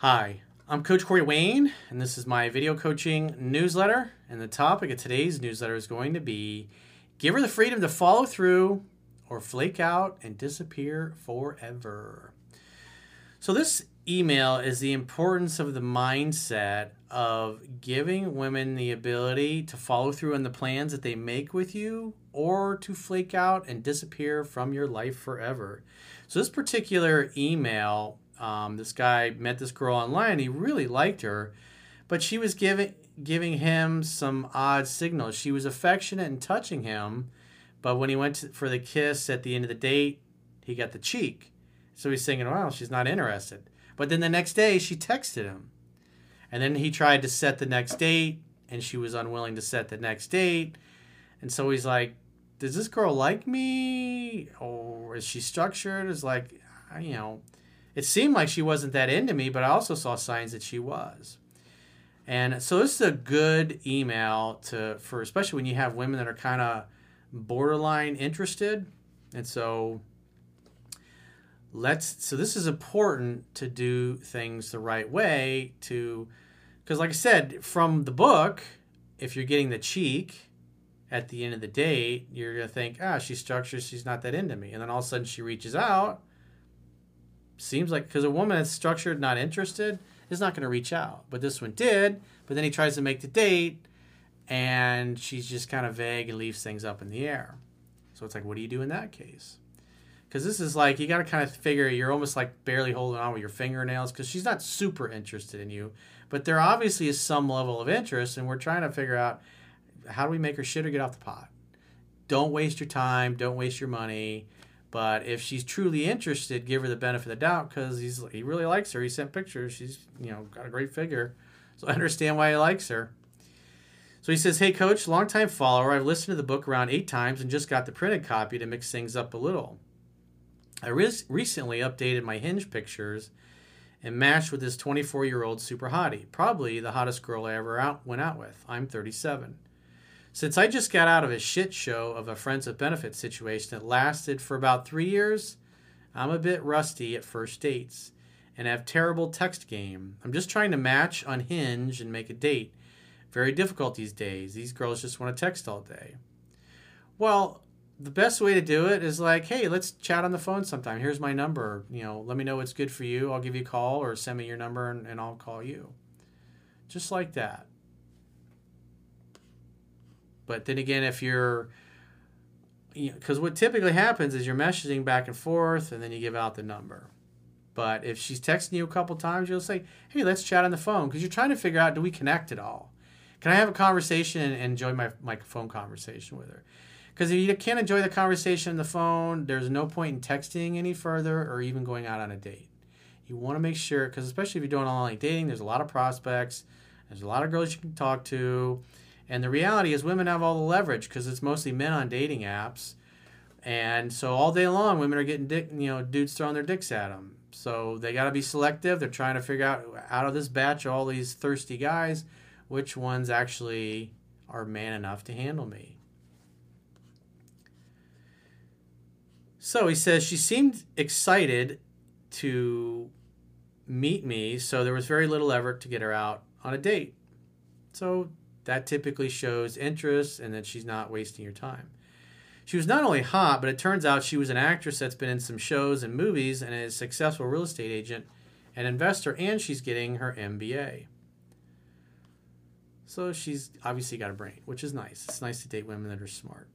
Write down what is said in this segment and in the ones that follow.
Hi, I'm Coach Corey Wayne, and this is my video coaching newsletter. And the topic of today's newsletter is going to be Give her the freedom to follow through or flake out and disappear forever. So, this email is the importance of the mindset of giving women the ability to follow through on the plans that they make with you or to flake out and disappear from your life forever. So, this particular email um, this guy met this girl online. He really liked her, but she was giving giving him some odd signals. She was affectionate and touching him, but when he went to, for the kiss at the end of the date, he got the cheek. So he's thinking, "Well, she's not interested." But then the next day, she texted him, and then he tried to set the next date, and she was unwilling to set the next date, and so he's like, "Does this girl like me, or is she structured?" Is like, you know it seemed like she wasn't that into me, but I also saw signs that she was. And so this is a good email to for especially when you have women that are kind of borderline interested. And so let's so this is important to do things the right way to because like I said from the book, if you're getting the cheek at the end of the date, you're gonna think, ah, she's structured, she's not that into me. And then all of a sudden she reaches out seems like because a woman that's structured, not interested, is not going to reach out. But this one did. But then he tries to make the date, and she's just kind of vague and leaves things up in the air. So it's like, what do you do in that case? Because this is like you got to kind of figure you're almost like barely holding on with your fingernails because she's not super interested in you, but there obviously is some level of interest, and we're trying to figure out how do we make her shit or get off the pot. Don't waste your time. Don't waste your money but if she's truly interested, give her the benefit of the doubt because he's he really likes her. He sent pictures. She's you know got a great figure, so I understand why he likes her. So he says, "Hey coach, longtime follower. I've listened to the book around eight times and just got the printed copy to mix things up a little. I re- recently updated my Hinge pictures." And matched with this 24 year old super hottie, probably the hottest girl I ever out, went out with. I'm 37. Since I just got out of a shit show of a friends with benefits situation that lasted for about three years, I'm a bit rusty at first dates and have terrible text game. I'm just trying to match on Hinge and make a date. Very difficult these days. These girls just want to text all day. Well, the best way to do it is like, hey, let's chat on the phone sometime. Here's my number. You know, let me know what's good for you. I'll give you a call or send me your number and, and I'll call you. Just like that. But then again, if you're, because you know, what typically happens is you're messaging back and forth and then you give out the number. But if she's texting you a couple times, you'll say, hey, let's chat on the phone because you're trying to figure out do we connect at all? Can I have a conversation and enjoy my, my phone conversation with her? Because if you can't enjoy the conversation on the phone, there's no point in texting any further or even going out on a date. You want to make sure, because especially if you're doing online dating, there's a lot of prospects, there's a lot of girls you can talk to and the reality is, women have all the leverage because it's mostly men on dating apps. And so all day long, women are getting dick, you know, dudes throwing their dicks at them. So they got to be selective. They're trying to figure out out of this batch, of all these thirsty guys, which ones actually are man enough to handle me. So he says she seemed excited to meet me, so there was very little effort to get her out on a date. So that typically shows interest and that she's not wasting your time. She was not only hot, but it turns out she was an actress that's been in some shows and movies and is a successful real estate agent and investor, and she's getting her MBA. So she's obviously got a brain, which is nice. It's nice to date women that are smart.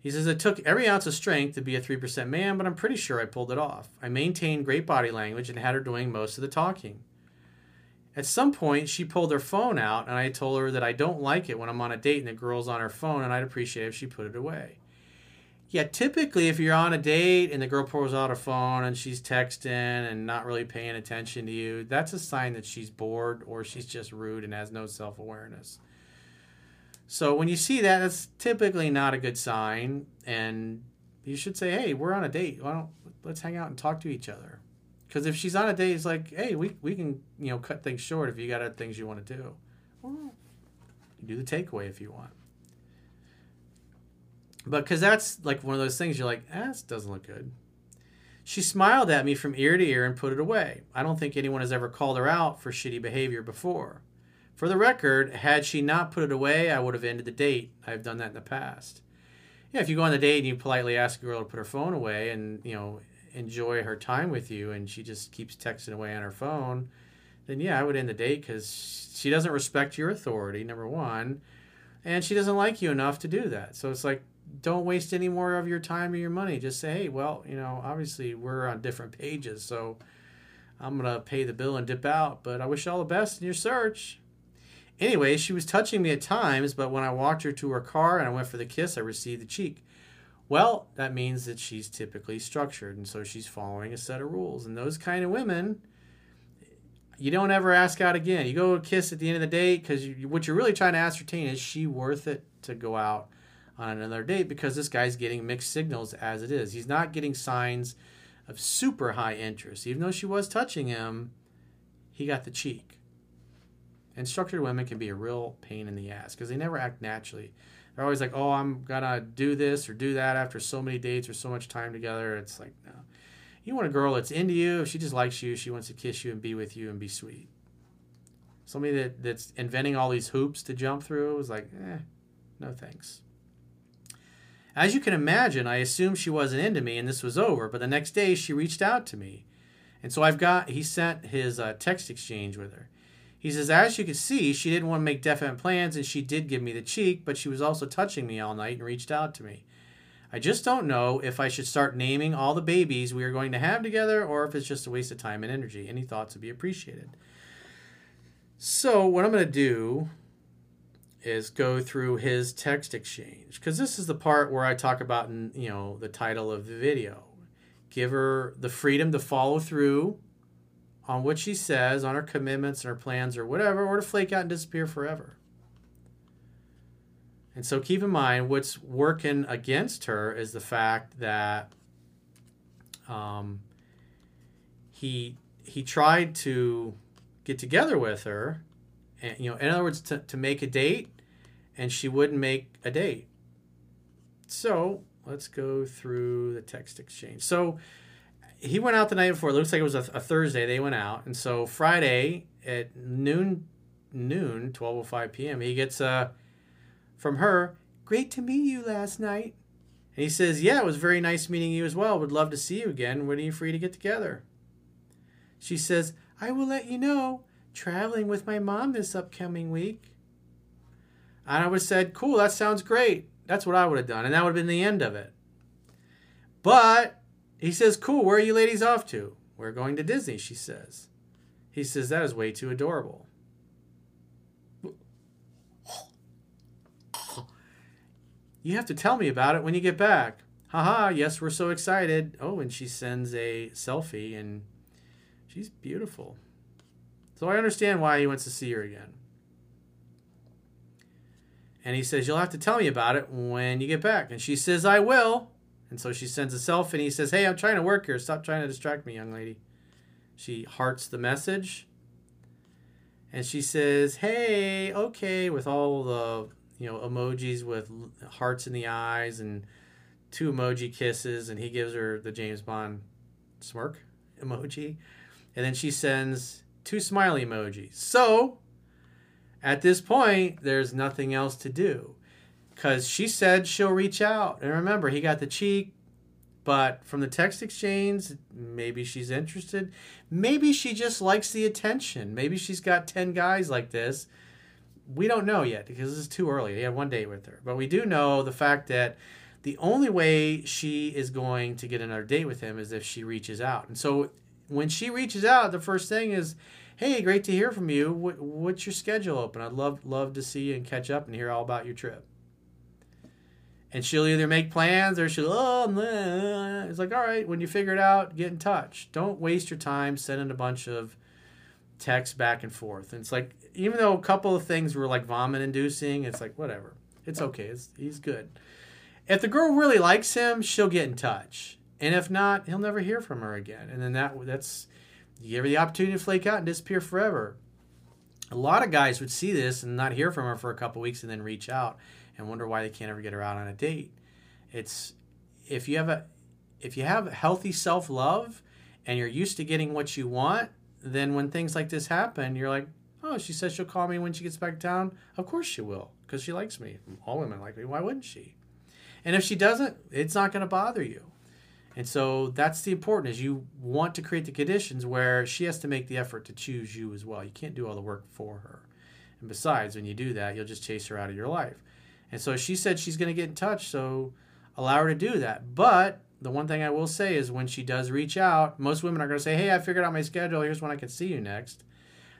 He says, It took every ounce of strength to be a 3% man, but I'm pretty sure I pulled it off. I maintained great body language and had her doing most of the talking. At some point, she pulled her phone out, and I told her that I don't like it when I'm on a date and the girl's on her phone, and I'd appreciate if she put it away. Yeah, typically, if you're on a date and the girl pulls out her phone and she's texting and not really paying attention to you, that's a sign that she's bored or she's just rude and has no self awareness. So when you see that, that's typically not a good sign, and you should say, "Hey, we're on a date. Why don't let's hang out and talk to each other?" Because if she's on a date, it's like, "Hey, we we can you know cut things short if you got other things you want to do." Well, you do the takeaway if you want. But because that's like one of those things you're like, eh, this doesn't look good. She smiled at me from ear to ear and put it away. I don't think anyone has ever called her out for shitty behavior before. For the record, had she not put it away, I would have ended the date. I've done that in the past. Yeah, if you go on the date and you politely ask a girl to put her phone away and, you know, enjoy her time with you and she just keeps texting away on her phone, then yeah, I would end the date because she doesn't respect your authority, number one, and she doesn't like you enough to do that. So it's like, don't waste any more of your time or your money. Just say, hey, well, you know, obviously we're on different pages, so I'm going to pay the bill and dip out, but I wish you all the best in your search. Anyway, she was touching me at times, but when I walked her to her car and I went for the kiss, I received the cheek. Well, that means that she's typically structured, and so she's following a set of rules. And those kind of women, you don't ever ask out again. You go kiss at the end of the date because you, what you're really trying to ascertain is she worth it to go out on another date because this guy's getting mixed signals as it is. He's not getting signs of super high interest. Even though she was touching him, he got the cheek. And structured women can be a real pain in the ass because they never act naturally. They're always like, oh, I'm to do this or do that after so many dates or so much time together. It's like, no. You want a girl that's into you. If she just likes you, she wants to kiss you and be with you and be sweet. Somebody that, that's inventing all these hoops to jump through is like, eh, no thanks. As you can imagine, I assumed she wasn't into me and this was over, but the next day she reached out to me. And so I've got, he sent his uh, text exchange with her. He says, as you can see, she didn't want to make definite plans and she did give me the cheek, but she was also touching me all night and reached out to me. I just don't know if I should start naming all the babies we are going to have together or if it's just a waste of time and energy. Any thoughts would be appreciated. So, what I'm going to do is go through his text exchange because this is the part where I talk about you know the title of the video. Give her the freedom to follow through on what she says, on her commitments and her plans or whatever, or to flake out and disappear forever. And so keep in mind what's working against her is the fact that um, he he tried to get together with her, and you know, in other words, to, to make a date, and she wouldn't make a date. So let's go through the text exchange. So he went out the night before. It looks like it was a, a Thursday. They went out, and so Friday at noon, noon, twelve oh five p.m. He gets a from her. Great to meet you last night. And he says, "Yeah, it was very nice meeting you as well. Would love to see you again. When are you free to get together?" She says, "I will let you know. Traveling with my mom this upcoming week." And I would have said, cool, that sounds great. That's what I would have done. And that would have been the end of it. But he says, cool, where are you ladies off to? We're going to Disney, she says. He says, that is way too adorable. You have to tell me about it when you get back. Haha, yes, we're so excited. Oh, and she sends a selfie, and she's beautiful. So I understand why he wants to see her again. And he says, You'll have to tell me about it when you get back. And she says, I will. And so she sends a selfie and he says, Hey, I'm trying to work here. Stop trying to distract me, young lady. She hearts the message. And she says, Hey, okay, with all the you know emojis with hearts in the eyes and two emoji kisses and he gives her the James Bond smirk emoji. And then she sends two smiley emojis. So at this point, there's nothing else to do because she said she'll reach out. And remember, he got the cheek, but from the text exchange, maybe she's interested. Maybe she just likes the attention. Maybe she's got 10 guys like this. We don't know yet because it's too early. He had one date with her. But we do know the fact that the only way she is going to get another date with him is if she reaches out. And so when she reaches out, the first thing is, hey, great to hear from you. What, what's your schedule open? I'd love love to see you and catch up and hear all about your trip. And she'll either make plans or she'll, oh, nah. it's like, all right, when you figure it out, get in touch. Don't waste your time sending a bunch of texts back and forth. And it's like, even though a couple of things were like vomit inducing, it's like, whatever. It's okay. It's, he's good. If the girl really likes him, she'll get in touch. And if not, he'll never hear from her again. And then that that's you give her the opportunity to flake out and disappear forever. A lot of guys would see this and not hear from her for a couple weeks and then reach out and wonder why they can't ever get her out on a date. It's if you have a if you have healthy self-love and you're used to getting what you want, then when things like this happen, you're like, "Oh, she says she'll call me when she gets back down. Of course she will, because she likes me. All women like me. Why wouldn't she?" And if she doesn't, it's not going to bother you. And so that's the important is you want to create the conditions where she has to make the effort to choose you as well. You can't do all the work for her. And besides, when you do that, you'll just chase her out of your life. And so she said she's going to get in touch, so allow her to do that. But the one thing I will say is when she does reach out, most women are going to say, "Hey, I figured out my schedule. Here's when I can see you next."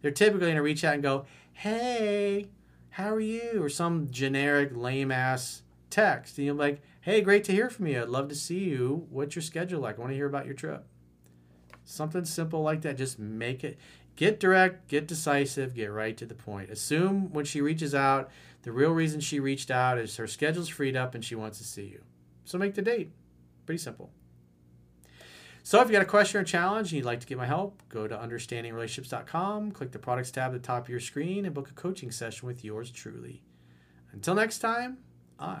They're typically going to reach out and go, "Hey, how are you?" or some generic lame ass text. And you're like, hey, great to hear from you. I'd love to see you. What's your schedule like? I want to hear about your trip. Something simple like that. Just make it, get direct, get decisive, get right to the point. Assume when she reaches out, the real reason she reached out is her schedule's freed up and she wants to see you. So make the date. Pretty simple. So if you got a question or challenge and you'd like to get my help, go to understandingrelationships.com, click the products tab at the top of your screen, and book a coaching session with yours truly. Until next time, I